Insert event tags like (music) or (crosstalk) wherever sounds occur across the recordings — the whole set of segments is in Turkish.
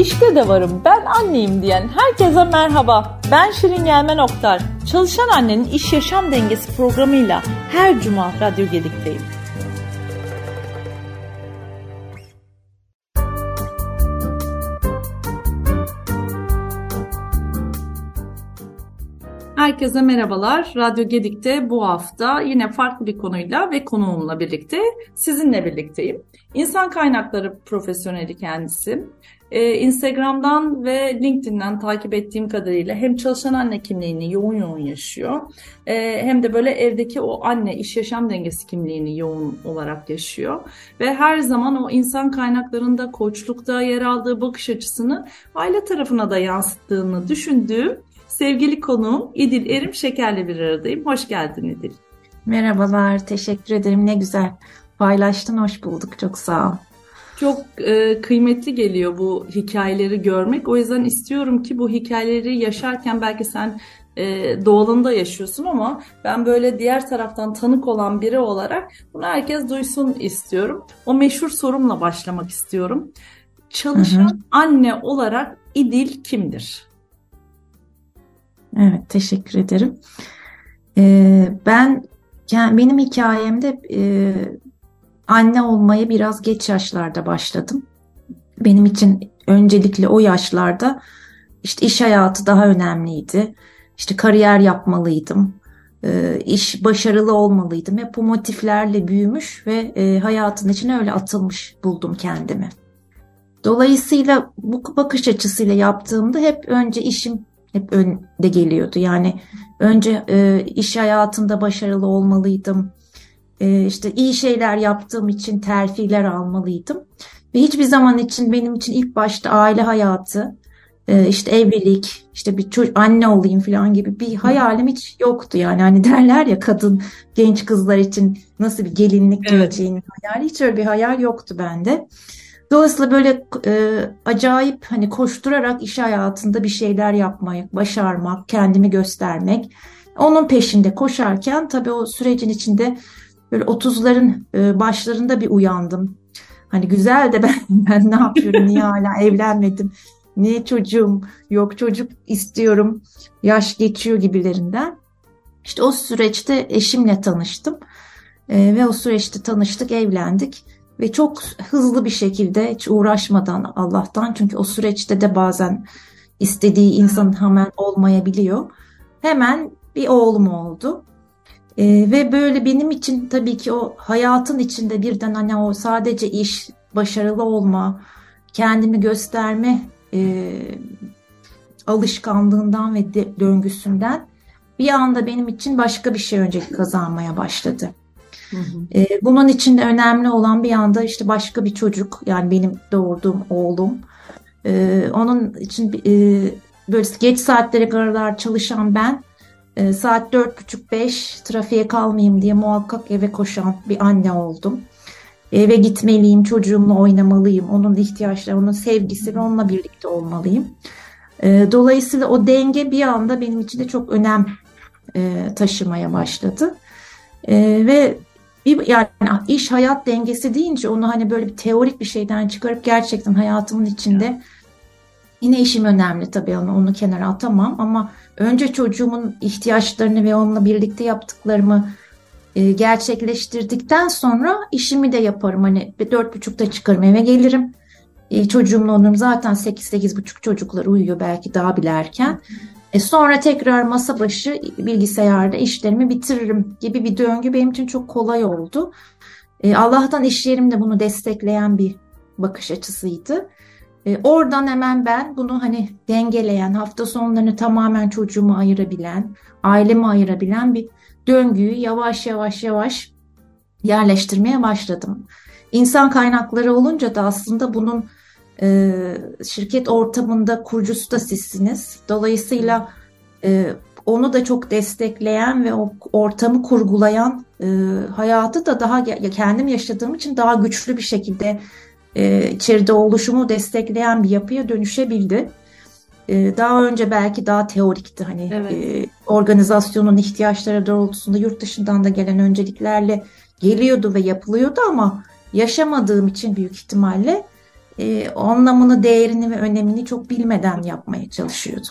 İşte de varım ben anneyim diyen herkese merhaba. Ben Şirin Gelmen Oktar. Çalışan Annenin İş Yaşam Dengesi programıyla her cuma Radyo Gedik'teyim. Herkese merhabalar. Radyo Gedik'te bu hafta yine farklı bir konuyla ve konuğumla birlikte sizinle birlikteyim. İnsan kaynakları profesyoneli kendisi. Ee, Instagram'dan ve LinkedIn'den takip ettiğim kadarıyla hem çalışan anne kimliğini yoğun yoğun yaşıyor e, hem de böyle evdeki o anne iş yaşam dengesi kimliğini yoğun olarak yaşıyor. Ve her zaman o insan kaynaklarında koçlukta yer aldığı bakış açısını aile tarafına da yansıttığını düşündüğüm sevgili konuğum İdil Erim Şeker'le bir aradayım. Hoş geldin İdil. Merhabalar, teşekkür ederim. Ne güzel paylaştın, hoş bulduk. Çok sağ ol. Çok e, kıymetli geliyor bu hikayeleri görmek. O yüzden istiyorum ki bu hikayeleri yaşarken belki sen e, doğalında yaşıyorsun ama ben böyle diğer taraftan tanık olan biri olarak bunu herkes duysun istiyorum. O meşhur sorumla başlamak istiyorum. Çalışan hı hı. anne olarak İdil kimdir? Evet, teşekkür ederim. Ee, ben yani benim hikayemde e, anne olmaya biraz geç yaşlarda başladım. Benim için öncelikle o yaşlarda işte iş hayatı daha önemliydi. İşte kariyer yapmalıydım. E, iş başarılı olmalıydım. Hep bu motiflerle büyümüş ve e, hayatın içine öyle atılmış buldum kendimi. Dolayısıyla bu bakış açısıyla yaptığımda hep önce işim hep önde geliyordu. Yani önce e, iş hayatında başarılı olmalıydım. E, işte iyi şeyler yaptığım için terfiler almalıydım. Ve hiçbir zaman için benim için ilk başta aile hayatı, e, işte evlilik, işte bir çocuk, anne olayım falan gibi bir hayalim hiç yoktu. Yani hani (laughs) derler ya kadın genç kızlar için nasıl bir gelinlik evet. geleceğini hayal. Hiç öyle bir hayal yoktu bende. Dolayısıyla böyle e, acayip hani koşturarak iş hayatında bir şeyler yapmak, başarmak, kendimi göstermek. Onun peşinde koşarken tabii o sürecin içinde böyle 30'ların e, başlarında bir uyandım. Hani güzel de ben, (laughs) ben ne yapıyorum, niye hala evlenmedim, niye çocuğum yok, çocuk istiyorum, yaş geçiyor gibilerinden. İşte o süreçte eşimle tanıştım e, ve o süreçte tanıştık, evlendik ve çok hızlı bir şekilde hiç uğraşmadan Allah'tan çünkü o süreçte de bazen istediği insan hemen olmayabiliyor. Hemen bir oğlum oldu. Ee, ve böyle benim için tabii ki o hayatın içinde birden hani o sadece iş, başarılı olma, kendimi gösterme e, alışkanlığından ve de, döngüsünden bir anda benim için başka bir şey önce kazanmaya başladı. Hı hı. E, bunun için de önemli olan bir anda işte başka bir çocuk yani benim doğurduğum oğlum. E, onun için e, böyle geç saatlere kadar çalışan ben e, saat dört buçuk beş trafiğe kalmayayım diye muhakkak eve koşan bir anne oldum. Eve gitmeliyim, çocuğumla oynamalıyım, onun ihtiyaçları, onun sevgisi ve onunla birlikte olmalıyım. E, dolayısıyla o denge bir anda benim için de çok önem e, taşımaya başladı. E, ve bir yani iş hayat dengesi deyince onu hani böyle bir teorik bir şeyden çıkarıp gerçekten hayatımın içinde yine işim önemli tabii onu, onu kenara atamam ama önce çocuğumun ihtiyaçlarını ve onunla birlikte yaptıklarımı e, gerçekleştirdikten sonra işimi de yaparım. Hani dört buçukta çıkarım eve gelirim. E, çocuğumla olurum zaten sekiz sekiz buçuk çocuklar uyuyor belki daha bile erken. E sonra tekrar masa başı bilgisayarda işlerimi bitiririm gibi bir döngü benim için çok kolay oldu. E, Allah'tan iş yerim de bunu destekleyen bir bakış açısıydı. E, oradan hemen ben bunu hani dengeleyen, hafta sonlarını tamamen çocuğumu ayırabilen, ailemi ayırabilen bir döngüyü yavaş yavaş yavaş yerleştirmeye başladım. İnsan kaynakları olunca da aslında bunun e, şirket ortamında kurucusu da sizsiniz. Dolayısıyla e, onu da çok destekleyen ve o ortamı kurgulayan e, hayatı da daha kendim yaşadığım için daha güçlü bir şekilde e, içeride oluşumu destekleyen bir yapıya dönüşebildi. E, daha önce belki daha teorikti hani evet. e, organizasyonun ihtiyaçları doğrultusunda yurt dışından da gelen önceliklerle geliyordu ve yapılıyordu ama yaşamadığım için büyük ihtimalle e, anlamını, değerini ve önemini çok bilmeden yapmaya çalışıyordu.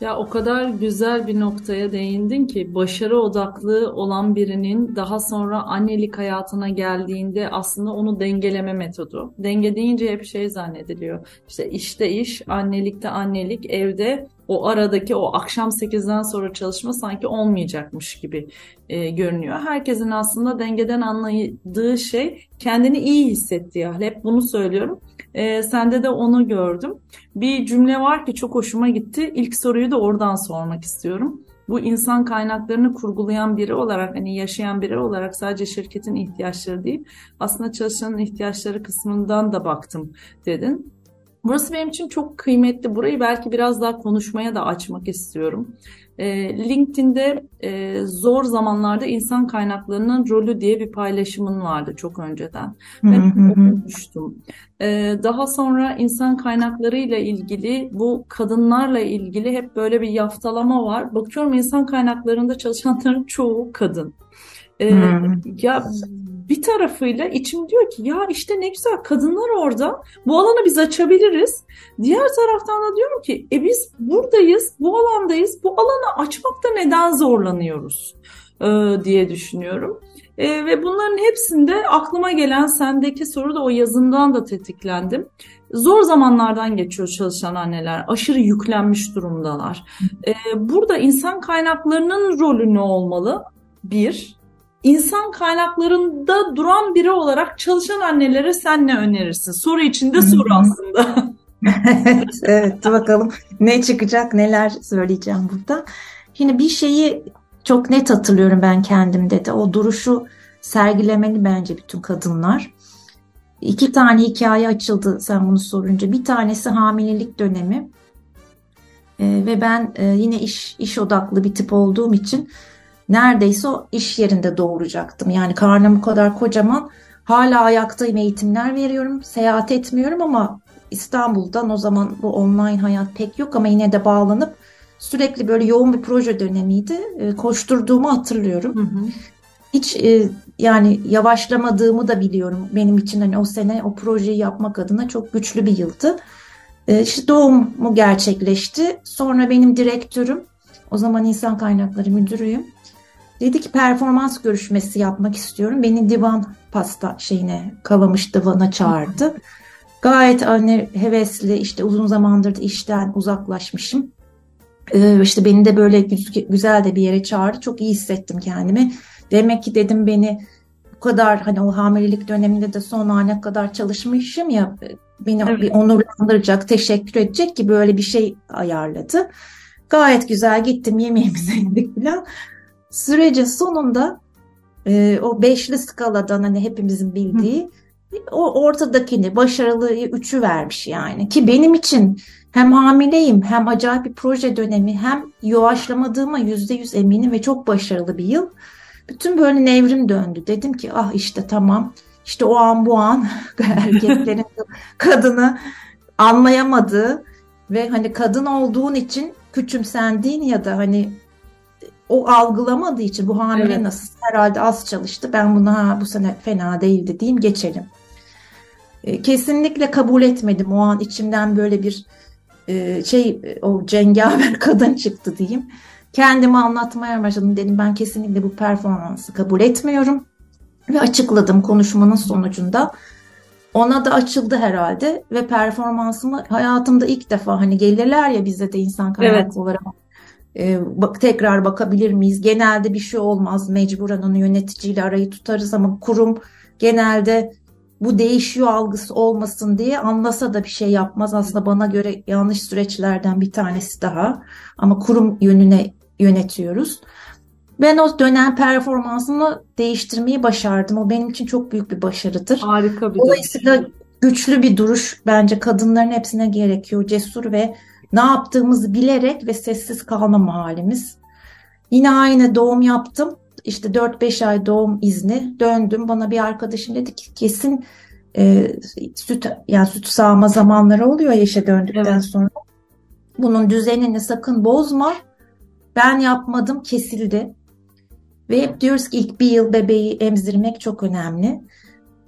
Ya o kadar güzel bir noktaya değindin ki başarı odaklı olan birinin daha sonra annelik hayatına geldiğinde aslında onu dengeleme metodu. Denge deyince hep şey zannediliyor. İşte işte iş, annelikte annelik, evde o aradaki o akşam 8'den sonra çalışma sanki olmayacakmış gibi e, görünüyor. Herkesin aslında dengeden anladığı şey kendini iyi hissettiği hal. Hep bunu söylüyorum. E, sende de onu gördüm. Bir cümle var ki çok hoşuma gitti. İlk soruyu da oradan sormak istiyorum. Bu insan kaynaklarını kurgulayan biri olarak hani yaşayan biri olarak sadece şirketin ihtiyaçları değil aslında çalışanın ihtiyaçları kısmından da baktım dedin. Burası benim için çok kıymetli. Burayı belki biraz daha konuşmaya da açmak istiyorum. E, LinkedIn'de e, zor zamanlarda insan kaynaklarının rolü diye bir paylaşımın vardı çok önceden. Ben okumuştum. E, daha sonra insan kaynakları ile ilgili bu kadınlarla ilgili hep böyle bir yaftalama var. Bakıyorum insan kaynaklarında çalışanların çoğu kadın. E, ya bir tarafıyla içim diyor ki ya işte ne güzel kadınlar orada bu alanı biz açabiliriz. Diğer taraftan da diyorum ki e biz buradayız bu alandayız bu alanı açmakta neden zorlanıyoruz e, diye düşünüyorum. E, ve bunların hepsinde aklıma gelen sendeki soru da o yazından da tetiklendim. Zor zamanlardan geçiyor çalışan anneler. Aşırı yüklenmiş durumdalar. E, burada insan kaynaklarının rolü ne olmalı? Bir, insan kaynaklarında duran biri olarak çalışan annelere sen ne önerirsin? Soru içinde soru aslında. (laughs) evet, evet bakalım ne çıkacak neler söyleyeceğim burada. Şimdi bir şeyi çok net hatırlıyorum ben kendimde de o duruşu sergilemeli bence bütün kadınlar. İki tane hikaye açıldı sen bunu sorunca. Bir tanesi hamilelik dönemi ee, ve ben e, yine iş iş odaklı bir tip olduğum için neredeyse o iş yerinde doğuracaktım. Yani karnım bu kadar kocaman hala ayaktayım eğitimler veriyorum. Seyahat etmiyorum ama İstanbul'dan o zaman bu online hayat pek yok ama yine de bağlanıp sürekli böyle yoğun bir proje dönemiydi. E, koşturduğumu hatırlıyorum. Hı hı. Hiç e, yani yavaşlamadığımı da biliyorum. Benim için hani o sene o projeyi yapmak adına çok güçlü bir yıldı. E, işte doğum gerçekleşti. Sonra benim direktörüm, o zaman insan kaynakları müdürüyüm. Dedi ki performans görüşmesi yapmak istiyorum. Beni divan pasta şeyine kalamış divana çağırdı. Gayet anne hevesli işte uzun zamandır da işten uzaklaşmışım. Ee, işte beni de böyle güzel de bir yere çağırdı. Çok iyi hissettim kendimi. Demek ki dedim beni bu kadar hani o hamilelik döneminde de son ana kadar çalışmışım ya beni evet. bir onurlandıracak, teşekkür edecek ki böyle bir şey ayarladı. Gayet güzel gittim yemeğimizi (laughs) yedik falan. Sürecin sonunda e, o beşli skaladan hani hepimizin bildiği Hı. o ortadakini başarılıyı üçü vermiş yani. Ki benim için hem hamileyim hem acayip bir proje dönemi hem yavaşlamadığıma yüzde yüz eminim ve çok başarılı bir yıl. Bütün böyle nevrim döndü. Dedim ki ah işte tamam işte o an bu an (laughs) erkeklerin (laughs) kadını anlayamadığı ve hani kadın olduğun için küçümsendiğin ya da hani o algılamadığı için bu hamile evet. nasıl herhalde az çalıştı ben buna bu sene fena değildi diyeyim geçelim. E, kesinlikle kabul etmedim o an içimden böyle bir e, şey o cengaver (laughs) kadın çıktı diyeyim. Kendimi anlatmaya başladım dedim ben kesinlikle bu performansı kabul etmiyorum ve açıkladım konuşmanın sonucunda. Ona da açıldı herhalde ve performansımı hayatımda ilk defa hani gelirler ya bizde de insan kaynaklı evet. olarak e, bak tekrar bakabilir miyiz? Genelde bir şey olmaz. Mecburen onu yöneticiyle arayı tutarız ama kurum genelde bu değişiyor algısı olmasın diye anlasa da bir şey yapmaz. Aslında bana göre yanlış süreçlerden bir tanesi daha. Ama kurum yönüne yönetiyoruz. Ben o dönem performansımı değiştirmeyi başardım. O benim için çok büyük bir başarıdır. Harika bir Dolayısıyla güçlü bir duruş bence kadınların hepsine gerekiyor. Cesur ve ne yaptığımızı bilerek ve sessiz kalmama halimiz. Yine aynı doğum yaptım. İşte 4-5 ay doğum izni döndüm. Bana bir arkadaşım dedi ki kesin e, süt yani süt sağma zamanları oluyor ya işe döndükten evet. sonra. Bunun düzenini sakın bozma. Ben yapmadım kesildi. Ve hep diyoruz ki ilk bir yıl bebeği emzirmek çok önemli.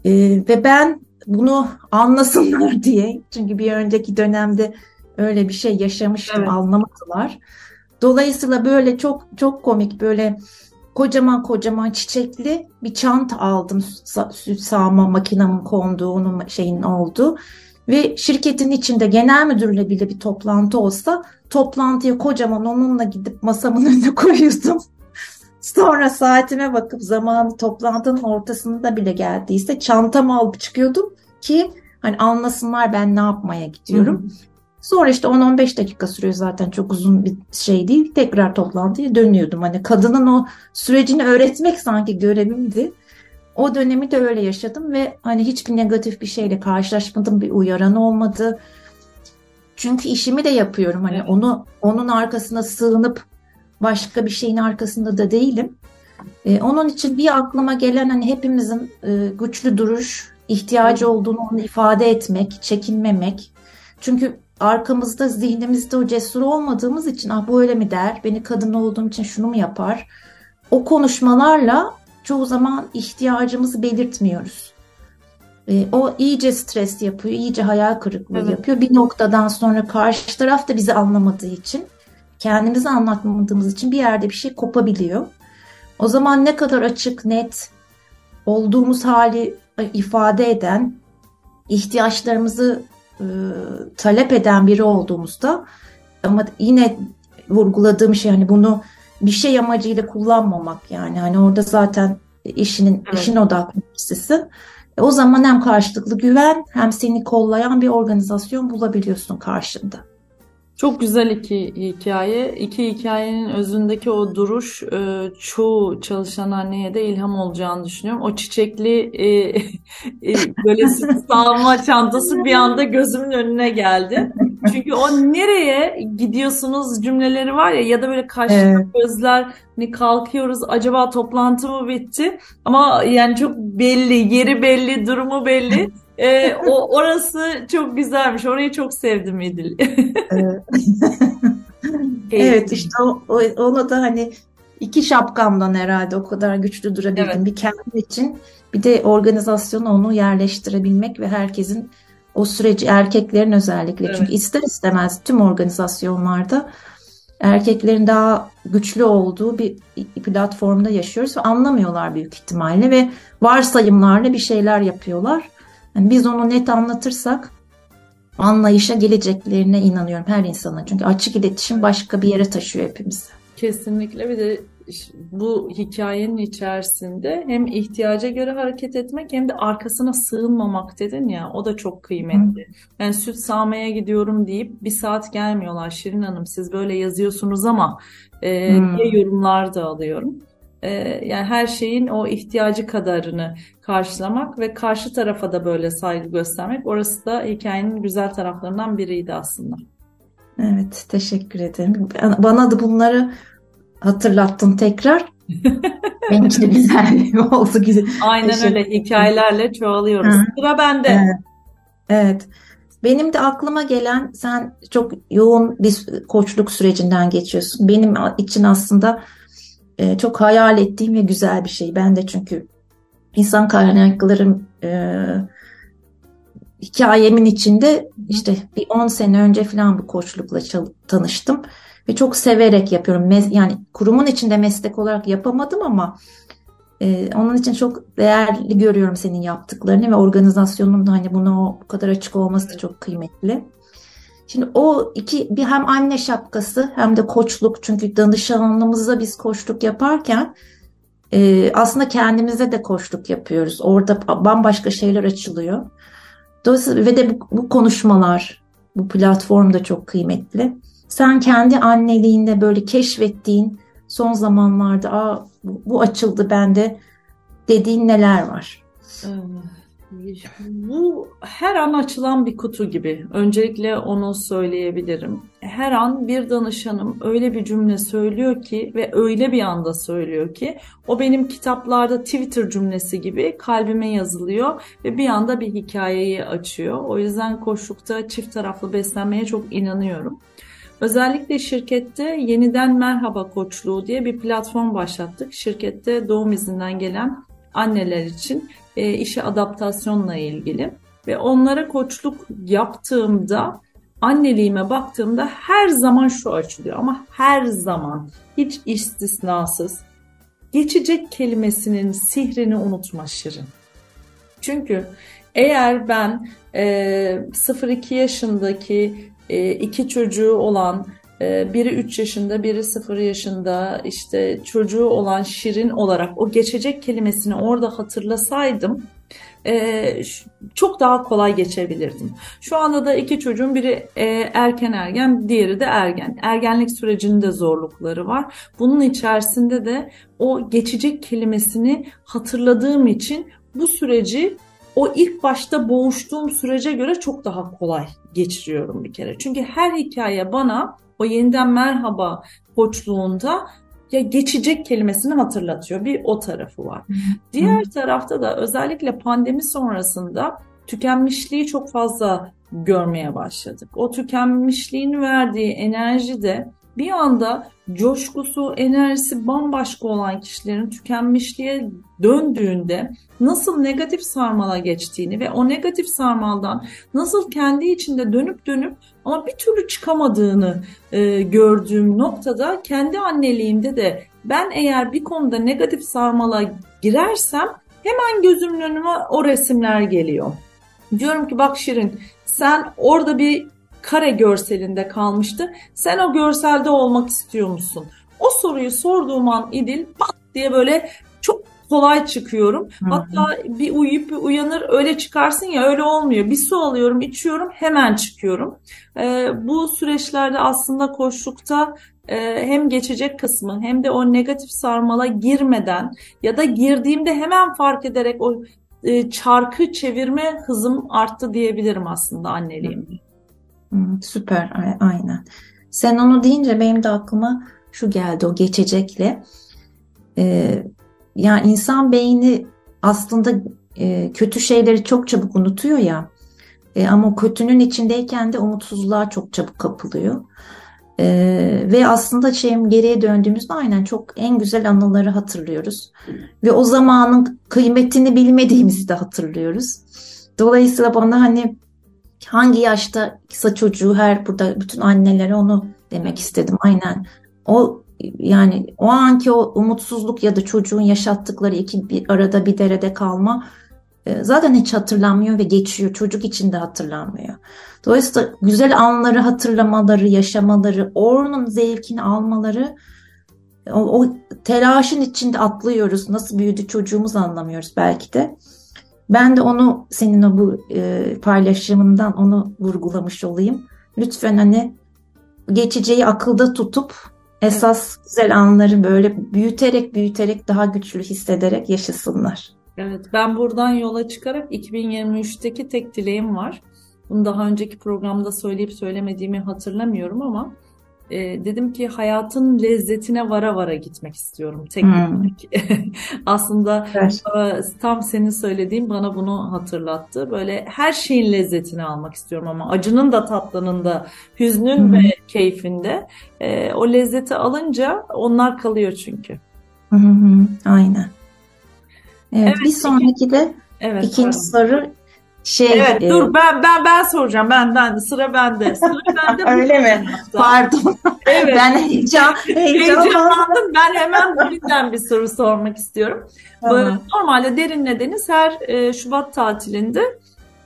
E, ve ben bunu anlasınlar (laughs) diye. Çünkü bir önceki dönemde öyle bir şey yaşamıştım, evet. anlamadılar. Dolayısıyla böyle çok çok komik böyle kocaman kocaman çiçekli bir çanta aldım süt sağma makinemin konduğu onun şeyin oldu. Ve şirketin içinde genel müdürle bile bir toplantı olsa toplantıya kocaman onunla gidip masamın (laughs) önüne koyuyordum. Sonra saatime bakıp zaman toplantının ortasında bile geldiyse çantamı alıp çıkıyordum ki hani anlasınlar ben ne yapmaya gidiyorum. Hı. Sonra işte 10-15 dakika sürüyor zaten çok uzun bir şey değil. Tekrar toplantıya dönüyordum. Hani kadının o sürecini öğretmek sanki görevimdi. O dönemi de öyle yaşadım ve hani hiçbir negatif bir şeyle karşılaşmadım. Bir uyaran olmadı. Çünkü işimi de yapıyorum. Hani evet. onu onun arkasına sığınıp başka bir şeyin arkasında da değilim. Ee, onun için bir aklıma gelen hani hepimizin e, güçlü duruş ihtiyacı olduğunu onu ifade etmek, çekinmemek. Çünkü arkamızda zihnimizde o cesur olmadığımız için ah bu öyle mi der, beni kadın olduğum için şunu mu yapar? O konuşmalarla çoğu zaman ihtiyacımızı belirtmiyoruz. E, o iyice stres yapıyor, iyice hayal kırıklığı evet. yapıyor. Bir noktadan sonra karşı taraf da bizi anlamadığı için, kendimizi anlatmadığımız için bir yerde bir şey kopabiliyor. O zaman ne kadar açık, net olduğumuz hali e, ifade eden, ihtiyaçlarımızı e, talep eden biri olduğumuzda ama yine vurguladığım şey hani bunu bir şey amacıyla kullanmamak yani hani orada zaten işinin evet. işin odaklı kişisin. E, o zaman hem karşılıklı güven hem seni kollayan bir organizasyon bulabiliyorsun karşında. Çok güzel iki hikaye. İki hikayenin özündeki o duruş e, çoğu çalışan anneye de ilham olacağını düşünüyorum. O çiçekli e, e, böyle (laughs) sağma çantası bir anda gözümün önüne geldi. Çünkü o nereye gidiyorsunuz cümleleri var ya ya da böyle kaşlı evet. gözler hani kalkıyoruz acaba toplantı mı bitti? Ama yani çok belli, yeri belli, durumu belli. Ee, o orası çok güzelmiş. Orayı çok sevdim İdil. (laughs) evet. evet işte o, o, onu da hani iki şapkamdan herhalde o kadar güçlü durabildim. Evet. Bir kendim için bir de organizasyona onu yerleştirebilmek ve herkesin o süreci erkeklerin özellikle evet. çünkü ister istemez tüm organizasyonlarda erkeklerin daha güçlü olduğu bir platformda yaşıyoruz ve anlamıyorlar büyük ihtimalle ve varsayımlarla bir şeyler yapıyorlar. Yani biz onu net anlatırsak anlayışa geleceklerine inanıyorum her insana. Çünkü açık iletişim başka bir yere taşıyor hepimizi. Kesinlikle bir de bu hikayenin içerisinde hem ihtiyaca göre hareket etmek hem de arkasına sığınmamak dedin ya o da çok kıymetli. Hı. Yani süt sağmaya gidiyorum deyip bir saat gelmiyorlar Şirin Hanım siz böyle yazıyorsunuz ama e, diye yorumlar da alıyorum. E, yani her şeyin o ihtiyacı kadarını karşılamak ve karşı tarafa da böyle saygı göstermek orası da hikayenin güzel taraflarından biriydi aslında. Evet teşekkür ederim. Bana da bunları hatırlattın tekrar. (laughs) Benim için güzel (laughs) oldu. Güzel. Aynen öyle hikayelerle çoğalıyoruz. Hı. Sıra bende. Evet. evet. Benim de aklıma gelen sen çok yoğun bir koçluk sürecinden geçiyorsun. Benim için aslında e, çok hayal ettiğim ve güzel bir şey. Ben de çünkü insan kaynaklarım e, hikayemin içinde işte bir 10 sene önce falan bu koçlukla tanıştım ve çok severek yapıyorum. Yani kurumun içinde meslek olarak yapamadım ama e, onun için çok değerli görüyorum senin yaptıklarını ve organizasyonun da hani buna o, kadar açık olması da çok kıymetli. Şimdi o iki bir hem anne şapkası hem de koçluk çünkü danışanlığımızda biz koçluk yaparken e, aslında kendimize de koçluk yapıyoruz. Orada bambaşka şeyler açılıyor. Dolayısıyla ve de bu, bu konuşmalar, bu platform da çok kıymetli. Sen kendi anneliğinde böyle keşfettiğin son zamanlarda Aa, bu açıldı bende dediğin neler var? Bu her an açılan bir kutu gibi. Öncelikle onu söyleyebilirim. Her an bir danışanım öyle bir cümle söylüyor ki ve öyle bir anda söylüyor ki o benim kitaplarda Twitter cümlesi gibi kalbime yazılıyor ve bir anda bir hikayeyi açıyor. O yüzden koşukta çift taraflı beslenmeye çok inanıyorum. Özellikle şirkette yeniden merhaba koçluğu diye bir platform başlattık. Şirkette doğum izinden gelen anneler için e, işe adaptasyonla ilgili. ve onlara koçluk yaptığımda anneliğime baktığımda her zaman şu açılıyor ama her zaman hiç istisnasız geçecek kelimesinin sihrini unutma Şirin. Çünkü eğer ben e, 0-2 yaşındaki e, iki çocuğu olan biri 3 yaşında, biri 0 yaşında işte çocuğu olan Şirin olarak o geçecek kelimesini orada hatırlasaydım e, çok daha kolay geçebilirdim. Şu anda da iki çocuğun biri e, erken ergen, diğeri de ergen. Ergenlik sürecinde zorlukları var. Bunun içerisinde de o geçecek kelimesini hatırladığım için bu süreci o ilk başta boğuştuğum sürece göre çok daha kolay geçiriyorum bir kere. Çünkü her hikaye bana o yeniden merhaba koçluğunda ya geçecek kelimesini hatırlatıyor. Bir o tarafı var. Diğer tarafta da özellikle pandemi sonrasında tükenmişliği çok fazla görmeye başladık. O tükenmişliğin verdiği enerji de bir anda coşkusu, enerjisi bambaşka olan kişilerin tükenmişliğe döndüğünde nasıl negatif sarmala geçtiğini ve o negatif sarmaldan nasıl kendi içinde dönüp dönüp ama bir türlü çıkamadığını e, gördüğüm noktada kendi anneliğimde de ben eğer bir konuda negatif sarmala girersem hemen gözümün önüme o resimler geliyor. Diyorum ki bak Şirin sen orada bir kare görselinde kalmıştı. Sen o görselde olmak istiyor musun? O soruyu sorduğum an İdil pat diye böyle çok kolay çıkıyorum. Hı-hı. Hatta bir uyuyup bir uyanır öyle çıkarsın ya öyle olmuyor. Bir su alıyorum içiyorum hemen çıkıyorum. Ee, bu süreçlerde aslında koşlukta e, hem geçecek kısmı hem de o negatif sarmala girmeden ya da girdiğimde hemen fark ederek o e, çarkı çevirme hızım arttı diyebilirim aslında anneliğim. Süper aynen. Sen onu deyince benim de aklıma şu geldi o geçecekle. Ee, yani insan beyni aslında e, kötü şeyleri çok çabuk unutuyor ya. E, ama kötünün içindeyken de umutsuzluğa çok çabuk kapılıyor. E, ve aslında şeyim geriye döndüğümüzde aynen çok en güzel anıları hatırlıyoruz. Ve o zamanın kıymetini bilmediğimizi de hatırlıyoruz. Dolayısıyla bana hani hangi yaşta kısa çocuğu her burada bütün annelere onu demek istedim. Aynen. O yani o anki o umutsuzluk ya da çocuğun yaşattıkları iki bir arada bir derede kalma e, zaten hiç hatırlanmıyor ve geçiyor. Çocuk için de hatırlanmıyor. Dolayısıyla güzel anları hatırlamaları, yaşamaları, onun zevkini almaları o, o telaşın içinde atlıyoruz. Nasıl büyüdü çocuğumuz anlamıyoruz belki de. Ben de onu senin o bu e, paylaşımından onu vurgulamış olayım. Lütfen hani geçeceği akılda tutup esas evet. güzel anları böyle büyüterek büyüterek daha güçlü hissederek yaşasınlar. Evet ben buradan yola çıkarak 2023'teki tek dileğim var. Bunu daha önceki programda söyleyip söylemediğimi hatırlamıyorum ama e, dedim ki hayatın lezzetine vara vara gitmek istiyorum. Tek hmm. (laughs) Aslında evet. tam senin söylediğin bana bunu hatırlattı. Böyle her şeyin lezzetini almak istiyorum ama acının da tatlının da hüznün hmm. ve keyfinde e, o lezzeti alınca onlar kalıyor çünkü. Hı aynen. Evet, evet bir sonraki de evet, ikinci pardon. soru şey Evet e... dur ben ben ben soracağım. Ben ben sıra bende. Sıra (laughs) bende. Öyle mi? Pardon. Evet. Ben heyecan heyecanlandım. Ben hemen birinden bir soru sormak istiyorum. Tamam. Normalde Derin'le Deniz her e, Şubat tatilinde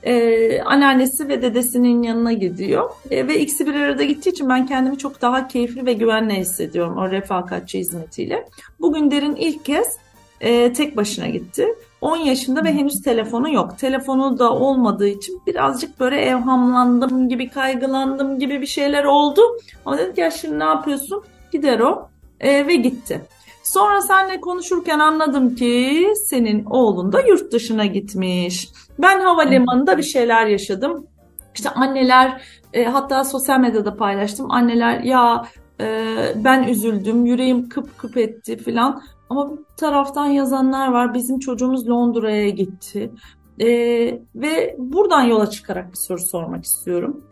e, anneannesi ve dedesinin yanına gidiyor. E, ve ikisi bir arada gittiği için ben kendimi çok daha keyifli ve güvenli hissediyorum o refakatçi hizmetiyle. Bugün Derin ilk kez e, tek başına gitti. 10 yaşında ve henüz telefonu yok. Telefonu da olmadığı için birazcık böyle evhamlandım gibi, kaygılandım gibi bir şeyler oldu. Ama dedim ki ya şimdi ne yapıyorsun? Gider o e, ve gitti. Sonra seninle konuşurken anladım ki senin oğlun da yurt dışına gitmiş. Ben havalimanında bir şeyler yaşadım. İşte anneler e, hatta sosyal medyada paylaştım. Anneler ya e, ben üzüldüm, yüreğim kıp kıp etti filan. Ama bir taraftan yazanlar var. Bizim çocuğumuz Londra'ya gitti. Ee, ve buradan yola çıkarak bir soru sormak istiyorum.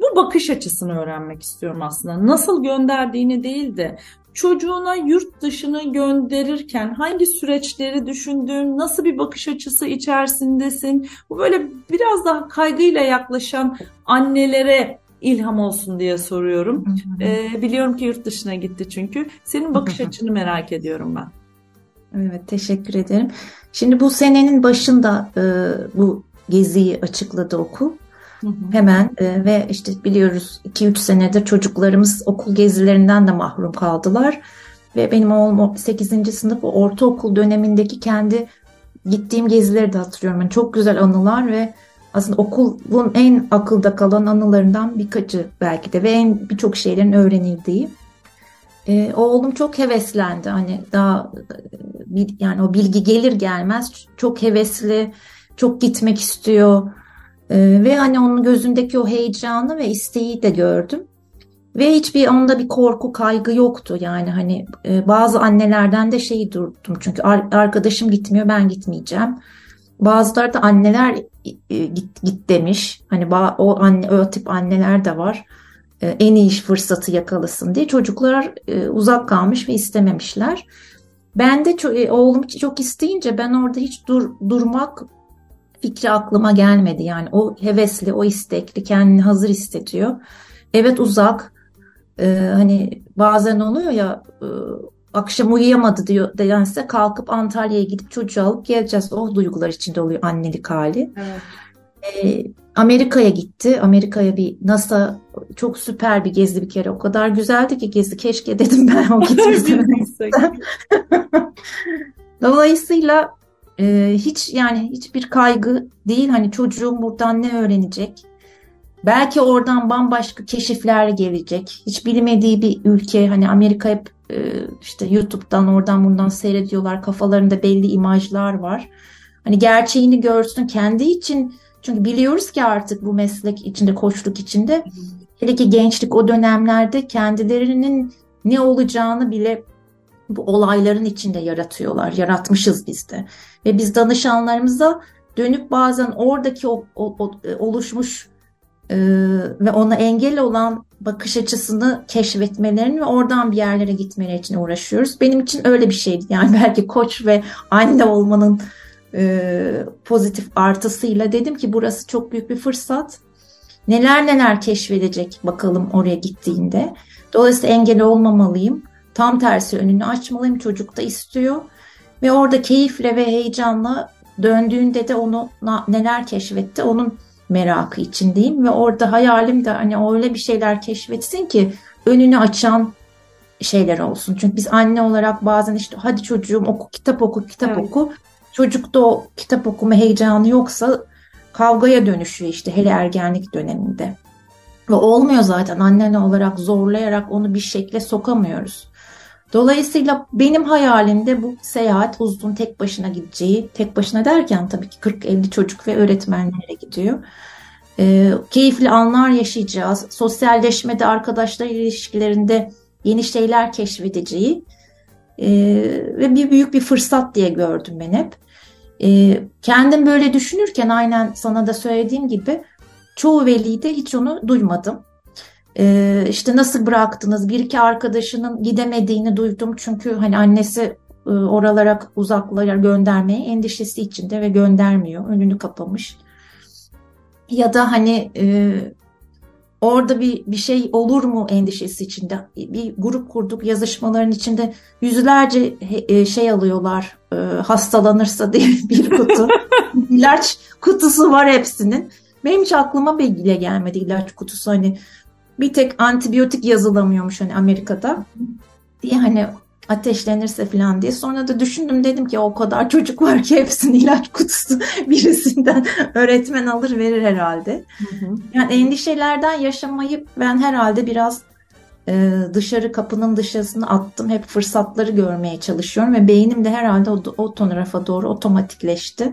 Bu bakış açısını öğrenmek istiyorum aslında. Nasıl gönderdiğini değil de çocuğuna yurt dışını gönderirken hangi süreçleri düşündün, nasıl bir bakış açısı içerisindesin? Bu böyle biraz daha kaygıyla yaklaşan annelere ilham olsun diye soruyorum. Ee, biliyorum ki yurt dışına gitti çünkü. Senin bakış (laughs) açını merak ediyorum ben. Evet, teşekkür ederim. Şimdi bu senenin başında e, bu geziyi açıkladı okul. Hı hı. Hemen e, ve işte biliyoruz 2-3 senedir çocuklarımız okul gezilerinden de mahrum kaldılar. Ve benim oğlum 8. sınıf ortaokul dönemindeki kendi gittiğim gezileri de hatırlıyorum. Yani çok güzel anılar ve aslında okulun en akılda kalan anılarından birkaçı belki de ve en birçok şeylerin öğrenildiği. E, oğlum çok heveslendi. Hani daha yani o bilgi gelir gelmez çok hevesli, çok gitmek istiyor. E, ve hani onun gözündeki o heyecanı ve isteği de gördüm. Ve hiçbir onda bir korku, kaygı yoktu. Yani hani e, bazı annelerden de şeyi durdum. Çünkü arkadaşım gitmiyor, ben gitmeyeceğim. Bazıları da anneler e, git, git demiş. Hani o anne o tip anneler de var. E, en iyi iş fırsatı yakalasın diye çocuklar e, uzak kalmış ve istememişler. Ben de çok, oğlum çok isteyince ben orada hiç dur, durmak fikri aklıma gelmedi. Yani o hevesli, o istekli, kendini hazır hissediyor. Evet uzak. Ee, hani bazen oluyor ya akşam uyuyamadı diyor dense kalkıp Antalya'ya gidip çocuğu alıp geleceğiz. O duygular içinde oluyor annelik hali. Evet. Ee, Amerika'ya gitti. Amerika'ya bir NASA çok süper bir gezi bir kere. O kadar güzeldi ki gezi. Keşke dedim ben o gitmesem. (laughs) (laughs) Dolayısıyla e, hiç yani hiçbir kaygı değil. Hani çocuğum buradan ne öğrenecek? Belki oradan bambaşka keşifler gelecek. Hiç bilmediği bir ülke hani Amerika hep e, işte YouTube'dan oradan bundan seyrediyorlar. Kafalarında belli imajlar var. Hani gerçeğini görsün kendi için çünkü biliyoruz ki artık bu meslek içinde, koçluk içinde hele ki gençlik o dönemlerde kendilerinin ne olacağını bile bu olayların içinde yaratıyorlar. Yaratmışız biz de. Ve biz danışanlarımıza dönüp bazen oradaki o, o, o oluşmuş e, ve ona engel olan bakış açısını keşfetmelerini ve oradan bir yerlere gitmeleri için uğraşıyoruz. Benim için öyle bir şeydi. Yani belki koç ve anne olmanın e, pozitif artısıyla dedim ki burası çok büyük bir fırsat. Neler neler keşfedecek bakalım oraya gittiğinde. Dolayısıyla engel olmamalıyım. Tam tersi önünü açmalıyım. Çocuk da istiyor. Ve orada keyifle ve heyecanla döndüğünde de onu neler keşfetti onun merakı içindeyim. Ve orada hayalim de hani öyle bir şeyler keşfetsin ki önünü açan şeyler olsun. Çünkü biz anne olarak bazen işte hadi çocuğum oku kitap oku kitap evet. oku Çocukta o kitap okuma heyecanı yoksa kavgaya dönüşüyor işte hele ergenlik döneminde. Ve olmuyor zaten annen olarak zorlayarak onu bir şekle sokamıyoruz. Dolayısıyla benim hayalimde bu seyahat uzun tek başına gideceği, tek başına derken tabii ki 40-50 çocuk ve öğretmenlere gidiyor. E, keyifli anlar yaşayacağız. Sosyalleşmede, arkadaşlar ilişkilerinde yeni şeyler keşfedeceği e, ve bir büyük bir fırsat diye gördüm ben hep. E, kendim böyle düşünürken aynen sana da söylediğim gibi çoğu velide hiç onu duymadım. E, işte nasıl bıraktınız? Bir iki arkadaşının gidemediğini duydum çünkü hani annesi e, oralara uzaklara göndermeye endişesi içinde ve göndermiyor. Önünü kapamış. Ya da hani e, orada bir bir şey olur mu endişesi içinde? Bir grup kurduk yazışmaların içinde yüzlerce e, şey alıyorlar e, hastalanırsa diye (laughs) bir kutu. (laughs) İlaç kutusu var hepsinin. Benim hiç aklıma bile gelmedi ilaç kutusu. Hani bir tek antibiyotik yazılamıyormuş hani Amerika'da. Diye hani ateşlenirse falan diye. Sonra da düşündüm dedim ki o kadar çocuk var ki hepsinin ilaç kutusu (laughs) birisinden öğretmen alır verir herhalde. Hı hı. Yani endişelerden yaşamayı ben herhalde biraz e, dışarı kapının dışarısına attım. Hep fırsatları görmeye çalışıyorum ve beynim de herhalde o, o tarafa doğru otomatikleşti.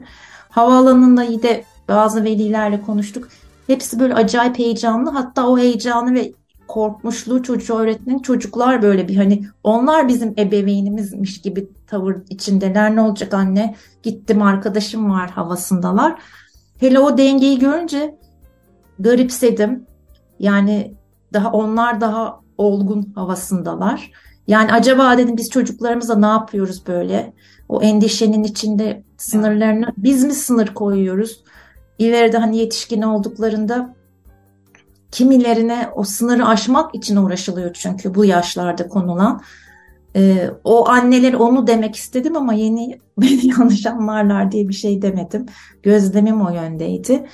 Havaalanında yine bazı velilerle konuştuk. Hepsi böyle acayip heyecanlı. Hatta o heyecanı ve korkmuşluğu çocuğu öğretmenin çocuklar böyle bir hani onlar bizim ebeveynimizmiş gibi tavır içindeler. Ne olacak anne gittim arkadaşım var havasındalar. Hele o dengeyi görünce garipsedim. Yani daha onlar daha olgun havasındalar. Yani acaba dedim biz çocuklarımızla ne yapıyoruz böyle? O endişenin içinde sınırlarını biz mi sınır koyuyoruz? İleride hani yetişkin olduklarında kimilerine o sınırı aşmak için uğraşılıyor çünkü bu yaşlarda konulan. Ee, o anneler onu demek istedim ama yeni (laughs) beni yanlış anlarlar diye bir şey demedim. Gözlemim o yöndeydi.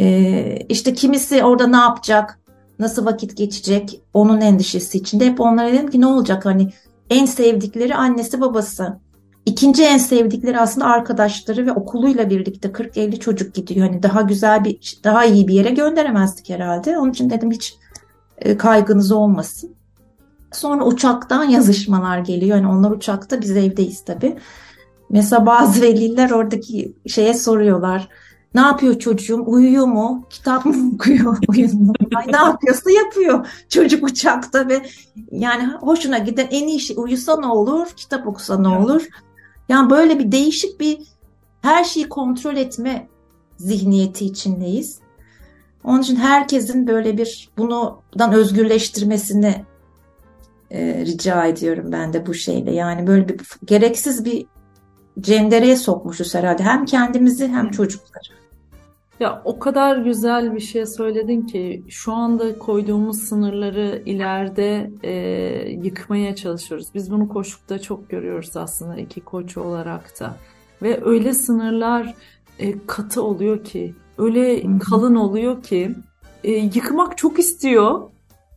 Ee, işte kimisi orada ne yapacak, nasıl vakit geçecek onun endişesi içinde. Hep onlara dedim ki ne olacak hani en sevdikleri annesi babası. İkinci en sevdikleri aslında arkadaşları ve okuluyla birlikte 40-50 çocuk gidiyor. Hani daha güzel bir, daha iyi bir yere gönderemezdik herhalde. Onun için dedim hiç e, kaygınız olmasın. Sonra uçaktan yazışmalar geliyor. Yani onlar uçakta biz evdeyiz tabii. Mesela bazı veliler oradaki şeye soruyorlar. Ne yapıyor çocuğum? Uyuyor mu? Kitap mı (laughs) okuyor? Oyun Ay, ne yapıyorsa yapıyor. Çocuk uçakta ve yani hoşuna giden en iyi şey uyusa ne olur? Kitap okusa ne olur? Yani böyle bir değişik bir her şeyi kontrol etme zihniyeti içindeyiz. Onun için herkesin böyle bir bundan özgürleştirmesini e, rica ediyorum ben de bu şeyle. Yani böyle bir gereksiz bir cendereye sokmuşuz herhalde. Hem kendimizi hem çocukları. Ya o kadar güzel bir şey söyledin ki şu anda koyduğumuz sınırları ileride e, yıkmaya çalışıyoruz. Biz bunu koşukta çok görüyoruz aslında iki koç olarak da. Ve öyle sınırlar e, katı oluyor ki, öyle kalın oluyor ki e, yıkmak çok istiyor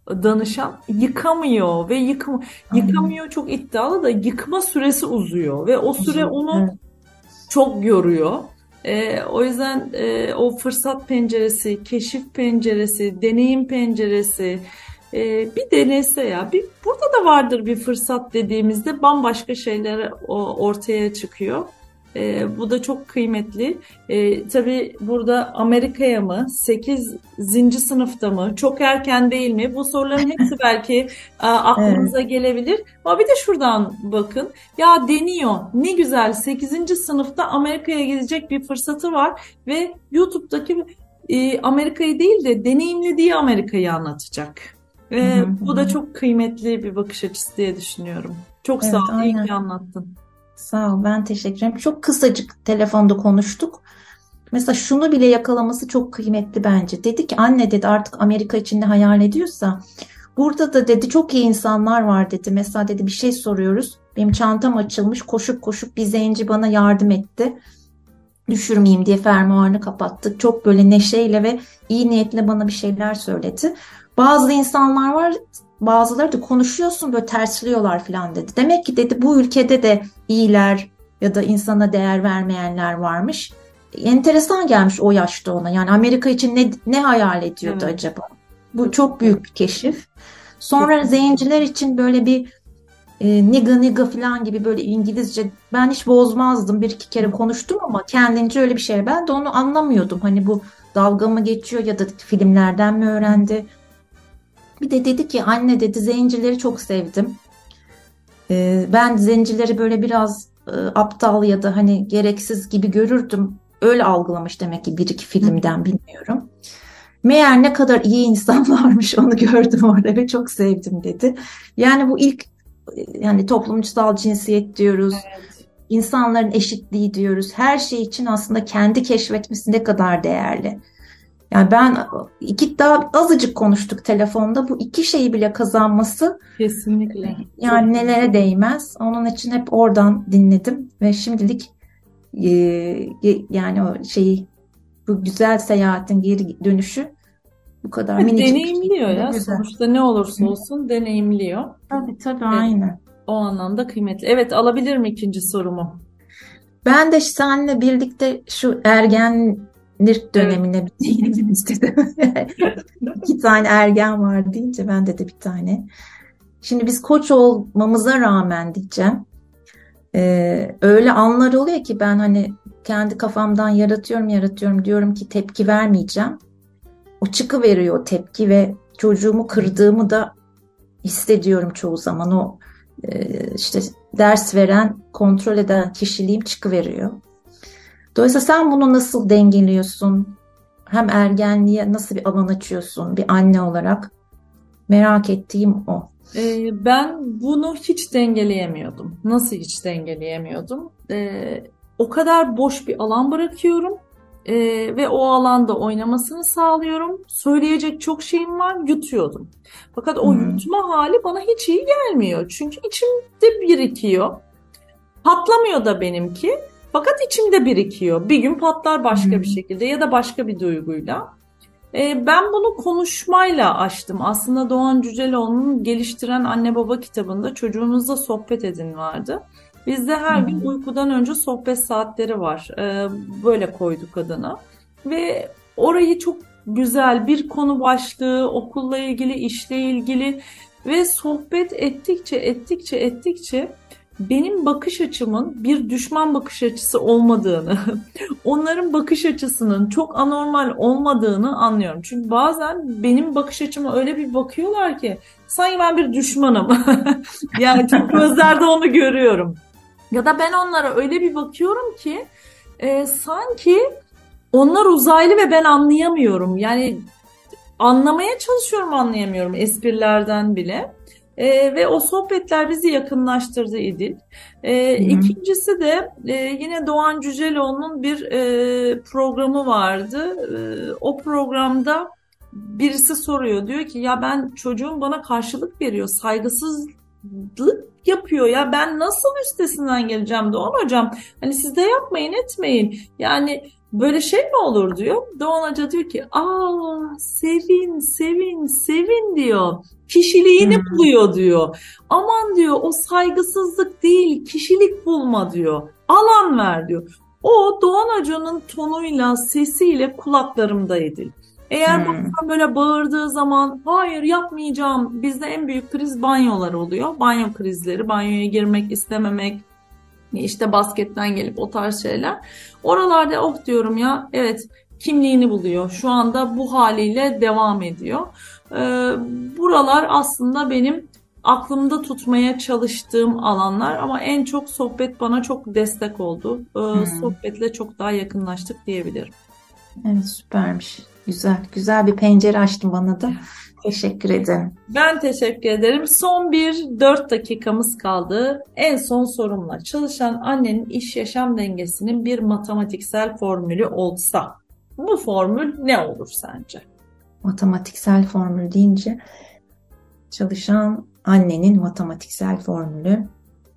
danışan yıkamıyor ve yıkma, yıkamıyor çok iddialı da yıkma süresi uzuyor ve o süre onu çok yoruyor. E, o yüzden e, o fırsat penceresi, keşif penceresi, deneyim penceresi e, bir denese ya. Bir, burada da vardır bir fırsat dediğimizde bambaşka şeyler o, ortaya çıkıyor. E, bu da çok kıymetli. E, tabii burada Amerika'ya mı, 8. sınıfta mı, çok erken değil mi? Bu soruların (laughs) hepsi belki a, aklınıza evet. gelebilir. Ama bir de şuradan bakın. Ya deniyor. Ne güzel 8. sınıfta Amerika'ya gidecek bir fırsatı var ve YouTube'daki e, Amerika'yı değil de deneyimlediği Amerika'yı anlatacak. Ve hı hı, bu da çok kıymetli bir bakış açısı diye düşünüyorum. Çok evet, sağ ol. İyi ki anlattın. Sağ ol ben teşekkür ederim. Çok kısacık telefonda konuştuk. Mesela şunu bile yakalaması çok kıymetli bence. Dedi ki anne dedi artık Amerika içinde hayal ediyorsa burada da dedi çok iyi insanlar var dedi. Mesela dedi bir şey soruyoruz. Benim çantam açılmış koşup koşup bir zenci bana yardım etti. Düşürmeyeyim diye fermuarını kapattık. Çok böyle neşeyle ve iyi niyetle bana bir şeyler söyledi. Bazı insanlar var bazıları da konuşuyorsun böyle tersliyorlar falan dedi. Demek ki dedi bu ülkede de iyiler ya da insana değer vermeyenler varmış. Enteresan gelmiş o yaşta ona. Yani Amerika için ne ne hayal ediyordu evet. acaba? Bu çok büyük bir keşif. Sonra zenciler için böyle bir e, niga niga falan gibi böyle İngilizce ben hiç bozmazdım. Bir iki kere konuştum ama kendince öyle bir şey. Ben de onu anlamıyordum. Hani bu dalga mı geçiyor ya da filmlerden mi öğrendi? Bir de dedi ki anne dedi zencileri çok sevdim. Ee, ben zencileri böyle biraz e, aptal ya da hani gereksiz gibi görürdüm. Öyle algılamış demek ki bir iki filmden bilmiyorum. Meğer ne kadar iyi insanlarmış (laughs) onu gördüm orada ve çok sevdim dedi. Yani bu ilk yani toplumsal cinsiyet diyoruz. Evet. İnsanların eşitliği diyoruz. Her şey için aslında kendi keşfetmesi ne kadar değerli. Yani ben iki daha azıcık konuştuk telefonda. Bu iki şeyi bile kazanması kesinlikle. Yani Çok nelere değmez. Onun için hep oradan dinledim ve şimdilik e, yani o şeyi bu güzel seyahatin geri dönüşü bu kadar minicik. Deneyimliyor ya güzel. sonuçta ne olursa olsun Hı. deneyimliyor. Tabii tabii evet. aynen. O anlamda kıymetli. Evet alabilir mi ikinci sorumu? Ben de seninle birlikte şu ergen Nirk dönemine evet. bir değinelim (laughs) istedim. İki tane ergen var deyince ben de de bir tane. Şimdi biz koç olmamıza rağmen diyeceğim. Ee, öyle anlar oluyor ki ben hani kendi kafamdan yaratıyorum yaratıyorum diyorum ki tepki vermeyeceğim. O çıkı veriyor tepki ve çocuğumu kırdığımı da hissediyorum çoğu zaman. O e, işte ders veren, kontrol eden kişiliğim çıkı veriyor. Dolayısıyla sen bunu nasıl dengeliyorsun? Hem ergenliğe nasıl bir alan açıyorsun bir anne olarak? merak ettiğim o. Ee, ben bunu hiç dengeleyemiyordum. Nasıl hiç dengeleyemiyordum? Ee, o kadar boş bir alan bırakıyorum ee, ve o alanda oynamasını sağlıyorum. Söyleyecek çok şeyim var, yutuyordum. Fakat o hmm. yutma hali bana hiç iyi gelmiyor. Çünkü içimde birikiyor. Patlamıyor da benimki. Fakat içimde birikiyor. Bir gün patlar başka hmm. bir şekilde ya da başka bir duyguyla. Ee, ben bunu konuşmayla açtım. Aslında Doğan Cüceloğlu'nun Geliştiren Anne Baba kitabında çocuğunuzla sohbet edin vardı. Bizde her gün uykudan önce sohbet saatleri var. Ee, böyle koyduk adına. Ve orayı çok güzel bir konu başlığı, okulla ilgili, işle ilgili ve sohbet ettikçe ettikçe ettikçe benim bakış açımın bir düşman bakış açısı olmadığını, (laughs) onların bakış açısının çok anormal olmadığını anlıyorum. Çünkü bazen benim bakış açıma öyle bir bakıyorlar ki sanki ben bir düşmanım. (laughs) yani çok (laughs) gözlerde onu görüyorum. Ya da ben onlara öyle bir bakıyorum ki e, sanki onlar uzaylı ve ben anlayamıyorum. Yani anlamaya çalışıyorum anlayamıyorum esprilerden bile. E, ve o sohbetler bizi yakınlaştırdı İdil. E, İkincisi de e, yine Doğan Cüceloğlu'nun bir e, programı vardı. E, o programda birisi soruyor diyor ki ya ben çocuğum bana karşılık veriyor saygısızlık yapıyor ya ben nasıl üstesinden geleceğim Doğan hocam hani siz de yapmayın etmeyin yani Böyle şey mi olur diyor. Doğan Hoca diyor ki aa sevin sevin sevin diyor. Kişiliğini hmm. buluyor diyor. Aman diyor o saygısızlık değil kişilik bulma diyor. Alan ver diyor. O Doğan Hoca'nın tonuyla sesiyle kulaklarımdaydı. Eğer hmm. böyle bağırdığı zaman hayır yapmayacağım. Bizde en büyük kriz banyolar oluyor. Banyo krizleri, banyoya girmek istememek, işte basketten gelip o tarz şeyler. Oralarda oh diyorum ya evet kimliğini buluyor. Şu anda bu haliyle devam ediyor. Ee, buralar aslında benim aklımda tutmaya çalıştığım alanlar ama en çok sohbet bana çok destek oldu. Ee, hmm. Sohbetle çok daha yakınlaştık diyebilirim. Evet süpermiş. Güzel. Güzel bir pencere açtın bana da. (laughs) Teşekkür ederim. Ben teşekkür ederim. Son bir dört dakikamız kaldı. En son sorumla çalışan annenin iş yaşam dengesinin bir matematiksel formülü olsa bu formül ne olur sence? Matematiksel formül deyince çalışan annenin matematiksel formülü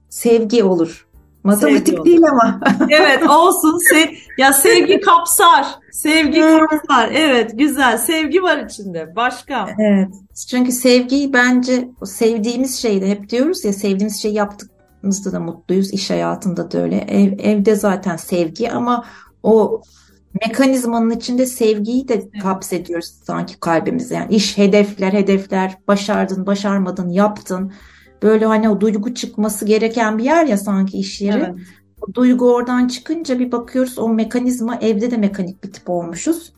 sevgi olur. Matematik sevgi değil ama. (laughs) evet olsun. Se ya sevgi kapsar. Sevgi kapsar. Evet güzel. Sevgi var içinde. Başka? Evet. Çünkü sevgi bence o sevdiğimiz şeyde hep diyoruz ya sevdiğimiz şey yaptığımızda da mutluyuz. İş hayatında da öyle. Ev, evde zaten sevgi ama o mekanizmanın içinde sevgiyi de kapsediyoruz sanki kalbimize. Yani iş, hedefler, hedefler, başardın, başarmadın, yaptın böyle hani o duygu çıkması gereken bir yer ya sanki iş yeri. Evet. O duygu oradan çıkınca bir bakıyoruz o mekanizma evde de mekanik bir tip olmuşuz.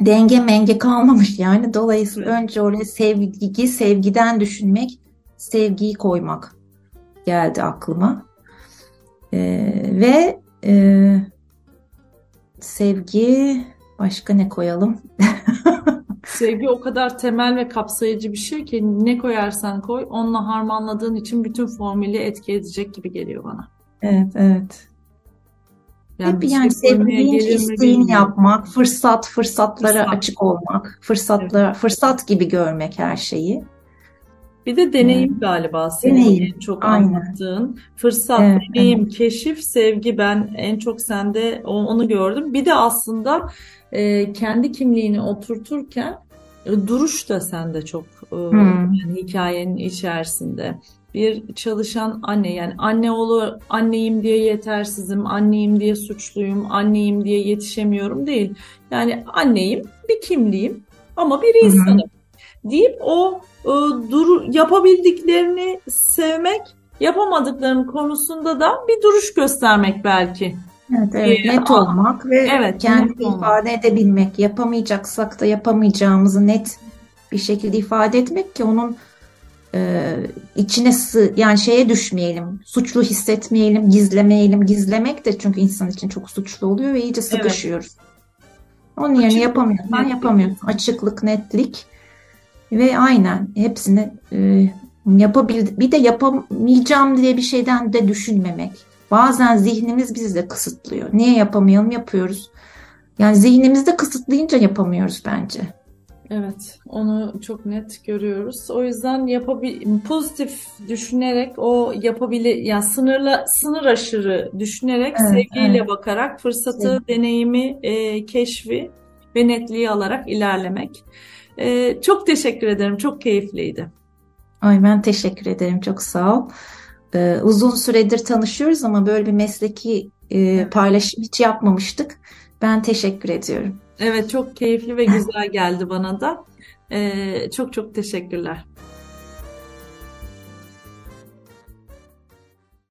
Denge menge kalmamış yani. Dolayısıyla evet. önce oraya sevgi, sevgiden düşünmek, sevgiyi koymak geldi aklıma. Ee, ve e, sevgi başka ne koyalım? (laughs) Sevgi o kadar temel ve kapsayıcı bir şey ki ne koyarsan koy onunla harmanladığın için bütün formülü etki edecek gibi geliyor bana. Evet, evet. Yani Hep yani şey sevgi deyince isteğini yapmak, fırsat, fırsatlara fırsat. açık olmak, fırsatlara, evet. fırsat gibi görmek her şeyi. Bir de deneyim evet. galiba senin deneyim. en çok Aynen. anlattığın. Fırsat, evet, deneyim, evet. keşif, sevgi ben en çok sende onu gördüm. Bir de aslında e, kendi kimliğini oturturken duruş da sende çok e, hmm. yani hikayenin içerisinde. Bir çalışan anne yani anne oğlu anneyim diye yetersizim, anneyim diye suçluyum, anneyim diye yetişemiyorum değil. Yani anneyim, bir kimliğim ama bir insanım. Hmm. deyip o e, dur yapabildiklerini sevmek, yapamadıklarının konusunda da bir duruş göstermek belki. Evet, evet ee, net olmak ve evet, kendi ifade olmak. edebilmek, yapamayacaksak da yapamayacağımızı net bir şekilde ifade etmek ki onun e, içine sı yani şeye düşmeyelim, suçlu hissetmeyelim, gizlemeyelim. Gizlemek de çünkü insan için çok suçlu oluyor ve iyice sıkışıyoruz. Evet. Onun yerine yapamıyorsan yapamıyorsun. Açıklık, netlik ve aynen hepsini e, yapabil bir de yapamayacağım diye bir şeyden de düşünmemek. Bazen zihnimiz bizi de kısıtlıyor. Niye yapamayalım yapıyoruz. Yani zihnimizde kısıtlayınca yapamıyoruz bence. Evet, onu çok net görüyoruz. O yüzden yapabil pozitif düşünerek o yapabilir yani sınırla sınır aşırı düşünerek evet, sevgiyle evet. bakarak fırsatı, evet. deneyimi, e, keşfi ve netliği alarak ilerlemek. E, çok teşekkür ederim. Çok keyifliydi. Ay ben teşekkür ederim. Çok sağ ol. Ee, uzun süredir tanışıyoruz ama böyle bir mesleki e, paylaşım hiç yapmamıştık. Ben teşekkür ediyorum. Evet çok keyifli ve güzel geldi bana da. Ee, çok çok teşekkürler.